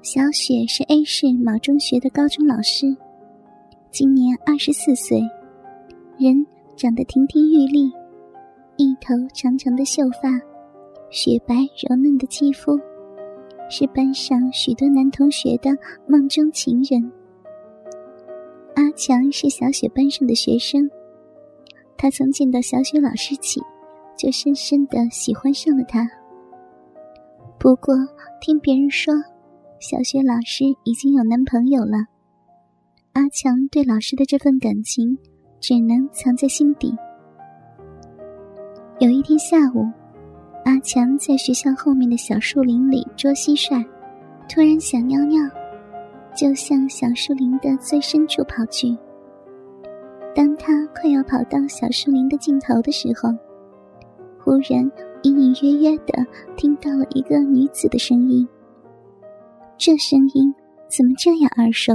小雪是 A 市某中学的高中老师，今年二十四岁，人长得亭亭玉立，一头长长的秀发，雪白柔嫩的肌肤，是班上许多男同学的梦中情人。阿强是小雪班上的学生，他从见到小雪老师起，就深深的喜欢上了她。不过听别人说。小学老师已经有男朋友了，阿强对老师的这份感情只能藏在心底。有一天下午，阿强在学校后面的小树林里捉蟋蟀，突然想尿尿，就向小树林的最深处跑去。当他快要跑到小树林的尽头的时候，忽然隐隐约约的听到了一个女子的声音。这声音怎么这样耳熟？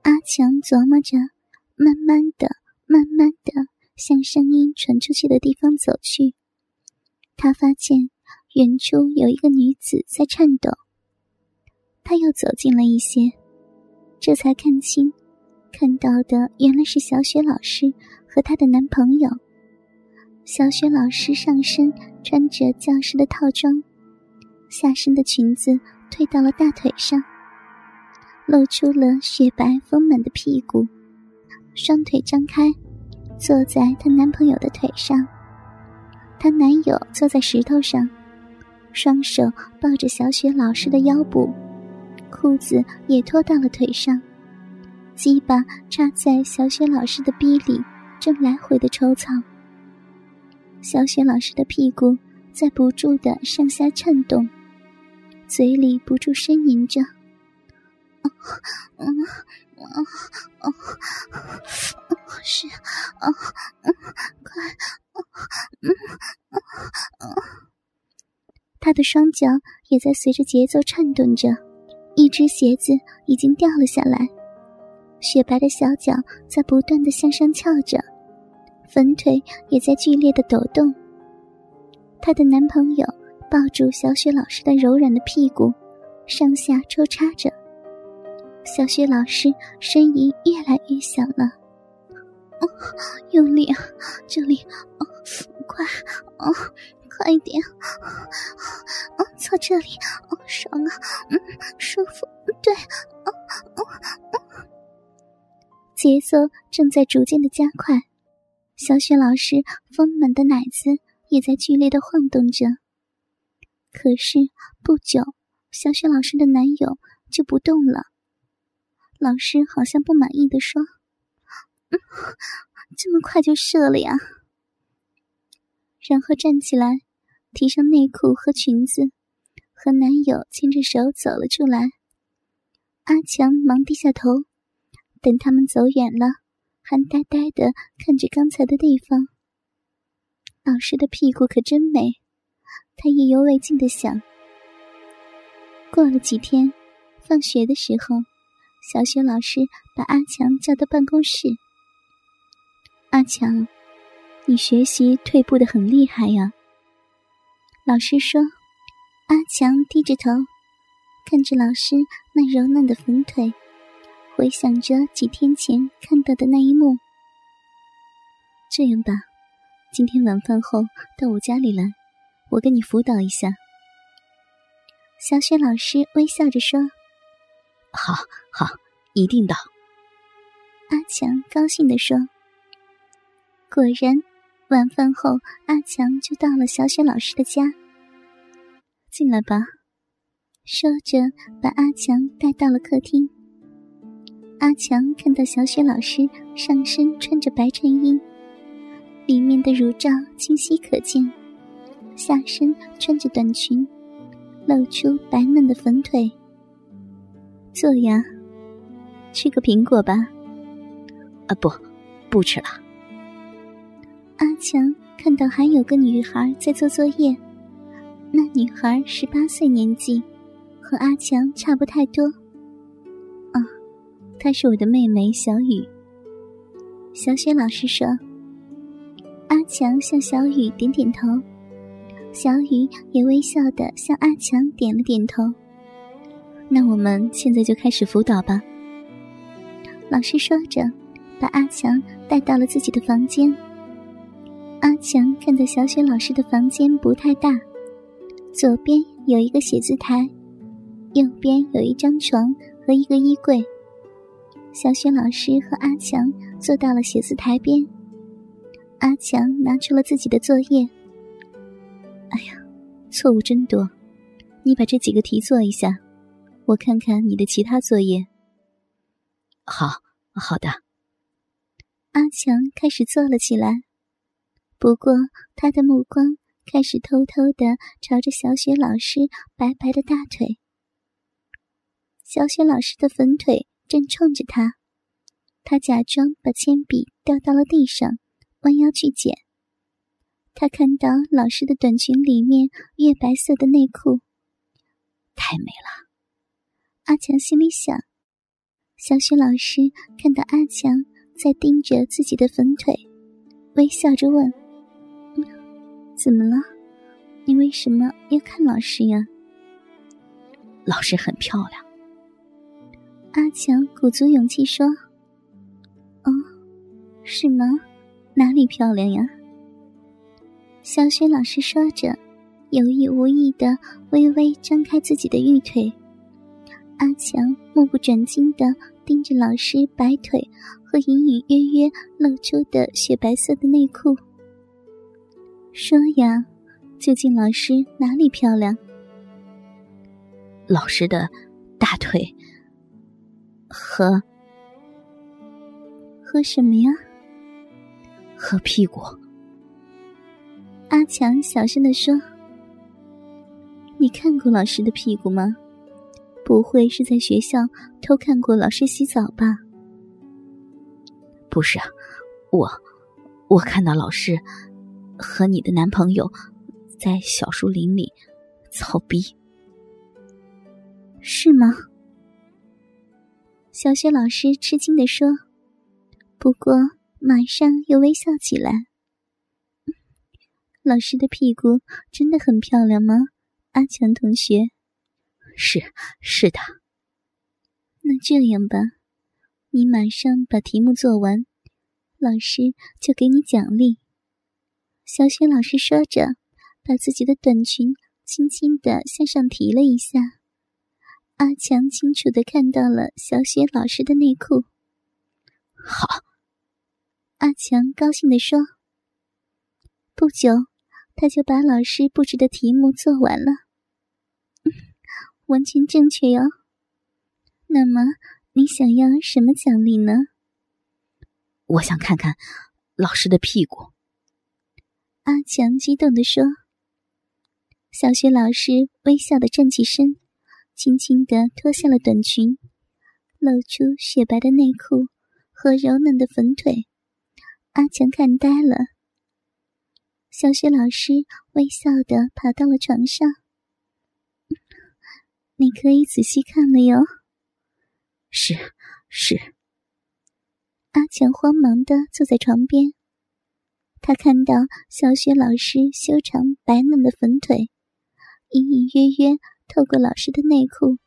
阿强琢磨着，慢慢的、慢慢的向声音传出去的地方走去。他发现远处有一个女子在颤抖。他又走近了一些，这才看清，看到的原来是小雪老师和她的男朋友。小雪老师上身穿着教师的套装，下身的裙子。退到了大腿上，露出了雪白丰满的屁股，双腿张开，坐在她男朋友的腿上。她男友坐在石头上，双手抱着小雪老师的腰部，裤子也脱到了腿上，鸡巴插在小雪老师的逼里，正来回的抽草。小雪老师的屁股在不住的上下颤动。嘴里不住呻吟着：“嗯嗯嗯嗯，是，啊嗯，快，嗯嗯嗯。”他的双脚也在随着节奏颤动着，一只鞋子已经掉了下来，雪白的小脚在不断的向上翘着，粉腿也在剧烈的抖动。她的男朋友。抱住小雪老师的柔软的屁股，上下抽插着。小雪老师呻吟越来越响了，哦，用力啊，这里，哦，快，哦，快一点，哦，坐这里，哦，爽啊，嗯，舒服，对，哦，哦，哦，节奏正在逐渐的加快，小雪老师丰满的奶子也在剧烈的晃动着。可是不久，小雪老师的男友就不动了。老师好像不满意的说：“，这么快就射了呀？”然后站起来，提上内裤和裙子，和男友牵着手走了出来。阿强忙低下头，等他们走远了，还呆呆的看着刚才的地方。老师的屁股可真美。他意犹未尽的想。过了几天，放学的时候，小雪老师把阿强叫到办公室。阿强，你学习退步的很厉害呀。老师说。阿强低着头，看着老师那柔嫩的粉腿，回想着几天前看到的那一幕。这样吧，今天晚饭后到我家里来。我给你辅导一下。”小雪老师微笑着说，“好，好，一定到。”阿强高兴地说。果然，晚饭后，阿强就到了小雪老师的家。进来吧，说着，把阿强带到了客厅。阿强看到小雪老师上身穿着白衬衣，里面的乳罩清晰可见。下身穿着短裙，露出白嫩的粉腿。坐呀，吃个苹果吧。啊，不，不吃了。阿强看到还有个女孩在做作业，那女孩十八岁年纪，和阿强差不太多。啊，她是我的妹妹小雨。小雪老师说。阿强向小雨点点头。小雨也微笑的向阿强点了点头，那我们现在就开始辅导吧。老师说着，把阿强带到了自己的房间。阿强看到小雪老师的房间不太大，左边有一个写字台，右边有一张床和一个衣柜。小雪老师和阿强坐到了写字台边，阿强拿出了自己的作业。哎呀，错误真多，你把这几个题做一下。我看看你的其他作业。好，好的。阿强开始做了起来，不过他的目光开始偷偷的朝着小雪老师白白的大腿。小雪老师的粉腿正冲着他，他假装把铅笔掉到了地上，弯腰去捡。他看到老师的短裙里面月白色的内裤，太美了。阿强心里想：“小雪老师看到阿强在盯着自己的粉腿，微笑着问：‘怎么了？你为什么要看老师呀？’老师很漂亮。”阿强鼓足勇气说：“哦，是吗？哪里漂亮呀？”小雪老师说着，有意无意的微微张开自己的玉腿。阿强目不转睛的盯着老师白腿和隐隐约约露出的雪白色的内裤，说：“呀，究竟老师哪里漂亮？”老师的大腿和和什么呀？和屁股。阿强小声的说：“你看过老师的屁股吗？”不会是在学校偷看过老师洗澡吧？不是啊，我我看到老师和你的男朋友在小树林里操逼，是吗？小学老师吃惊的说，不过马上又微笑起来。老师的屁股真的很漂亮吗？阿强同学。是是的，那这样吧，你马上把题目做完，老师就给你奖励。小雪老师说着，把自己的短裙轻轻的向上提了一下。阿强清楚的看到了小雪老师的内裤。好，阿强高兴的说。不久，他就把老师布置的题目做完了。完全正确哟。那么，你想要什么奖励呢？我想看看老师的屁股。阿强激动地说。小学老师微笑的站起身，轻轻的脱下了短裙，露出雪白的内裤和柔嫩的粉腿。阿强看呆了。小学老师微笑的爬到了床上。你可以仔细看了哟。是是。阿强慌忙的坐在床边，他看到小雪老师修长白嫩的粉腿，隐隐约约透过老师的内裤，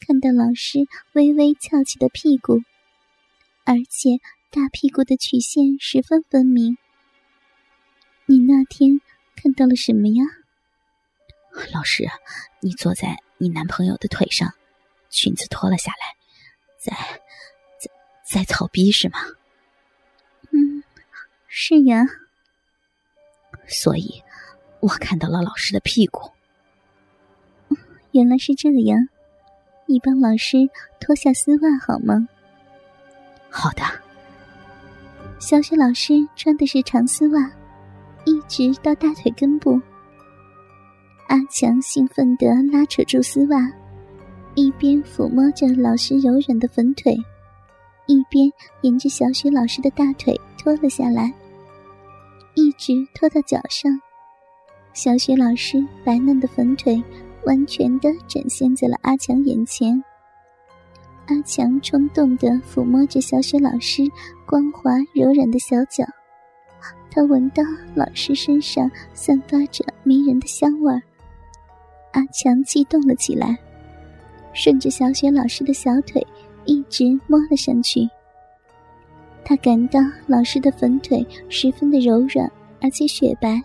看到老师微微翘起的屁股，而且大屁股的曲线十分分明。你那天看到了什么呀？老师，你坐在。你男朋友的腿上，裙子脱了下来，在在在草逼是吗？嗯，是呀。所以，我看到了老师的屁股。原来是这样，你帮老师脱下丝袜好吗？好的。小雪老师穿的是长丝袜，一直到大腿根部。阿强兴奋地拉扯住丝袜，一边抚摸着老师柔软的粉腿，一边沿着小雪老师的大腿脱了下来，一直拖到脚上。小雪老师白嫩的粉腿完全的展现在了阿强眼前。阿强冲动地抚摸着小雪老师光滑柔软的小脚，他闻到老师身上散发着迷人的香味。阿强激动了起来，顺着小雪老师的小腿一直摸了上去。他感到老师的粉腿十分的柔软，而且雪白。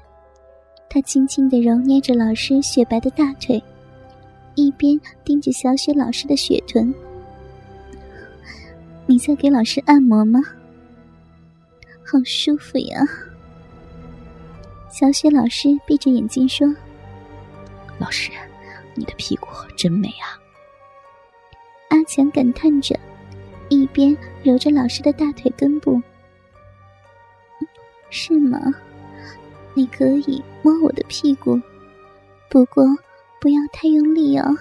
他轻轻地揉捏着老师雪白的大腿，一边盯着小雪老师的雪臀。你在给老师按摩吗？好舒服呀！小雪老师闭着眼睛说：“老师，你的屁股真美啊！”阿强感叹着，一边揉着老师的大腿根部。是吗？你可以摸我的屁股，不过不要太用力哦。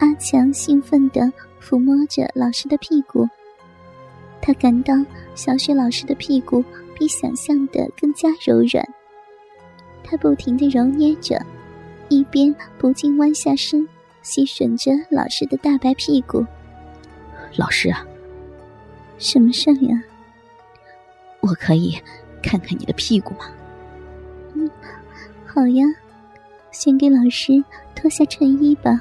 阿强兴奋地抚摸着老师的屁股，他感到小雪老师的屁股比想象的更加柔软。他不停地揉捏着，一边不禁弯下身，吸吮着老师的大白屁股。老师啊，什么事呀？我可以。看看你的屁股吗？嗯，好呀，先给老师脱下衬衣吧。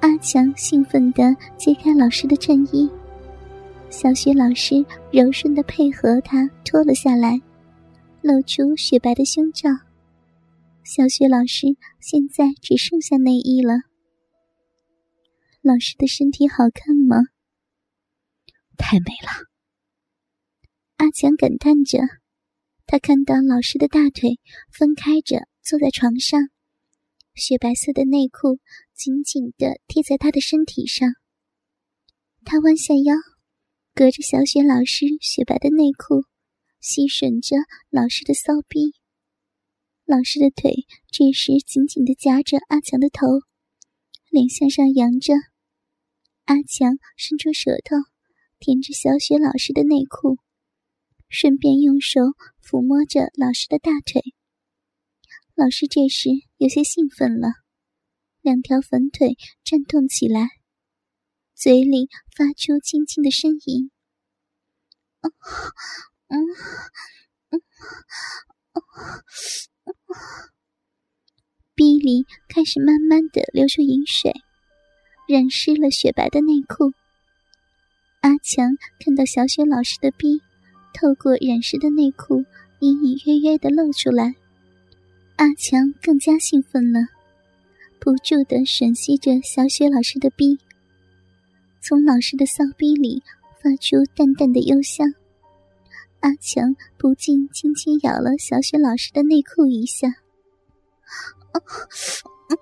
阿强兴奋地揭开老师的衬衣，小雪老师柔顺的配合他脱了下来，露出雪白的胸罩。小雪老师现在只剩下内衣了。老师的身体好看吗？太美了。阿强感叹着，他看到老师的大腿分开着坐在床上，雪白色的内裤紧紧的贴在他的身体上。他弯下腰，隔着小雪老师雪白的内裤，吸吮着老师的骚逼。老师的腿这时紧紧地夹着阿强的头，脸向上扬着。阿强伸出舌头舔着小雪老师的内裤。顺便用手抚摸着老师的大腿。老师这时有些兴奋了，两条粉腿颤动起来，嘴里发出轻轻的呻吟。嗯嗯嗯嗯，鼻里开始慢慢的流出饮水，染湿了雪白的内裤。阿强看到小雪老师的鼻。透过染湿的内裤，隐隐约约的露出来。阿强更加兴奋了，不住的吮吸着小雪老师的逼，从老师的骚逼里发出淡淡的幽香。阿强不禁轻轻咬了小雪老师的内裤一下。啊啊！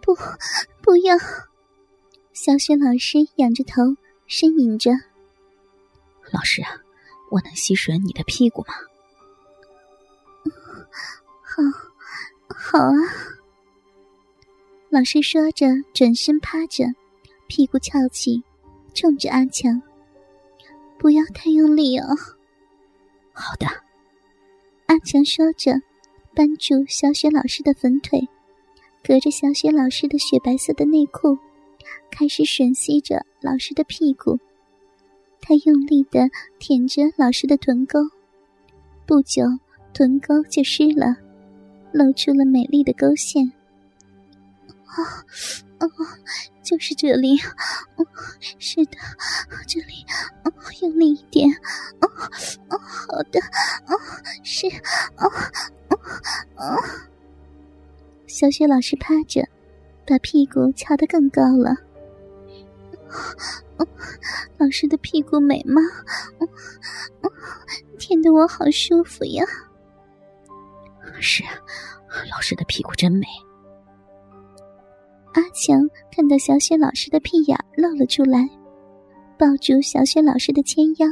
不，不要！小雪老师仰着头呻吟着：“老师啊！”我能吸吮你的屁股吗？好，好啊！老师说着，转身趴着，屁股翘起，冲着阿强：“不要太用力哦。”好的，阿强说着，扳住小雪老师的粉腿，隔着小雪老师的雪白色的内裤，开始吮吸着老师的屁股。他用力的舔着老师的臀沟，不久，臀沟就湿了，露出了美丽的沟线。啊，哦，就是这里，哦是的，这里，哦用力一点，哦，哦，好的，哦，是，哦，哦，哦。小雪老师趴着，把屁股翘得更高了。老师的屁股美吗？哦，哦舔得我好舒服呀！是啊，老师的屁股真美。阿强看到小雪老师的屁眼露了出来，抱住小雪老师的纤腰，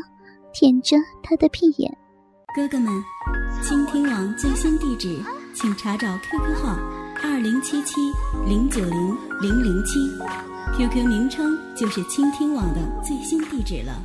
舔着她的屁眼。哥哥们，倾听网最新地址，请查找 QQ 号二零七七零九零零零七。QQ 名称就是倾听网的最新地址了。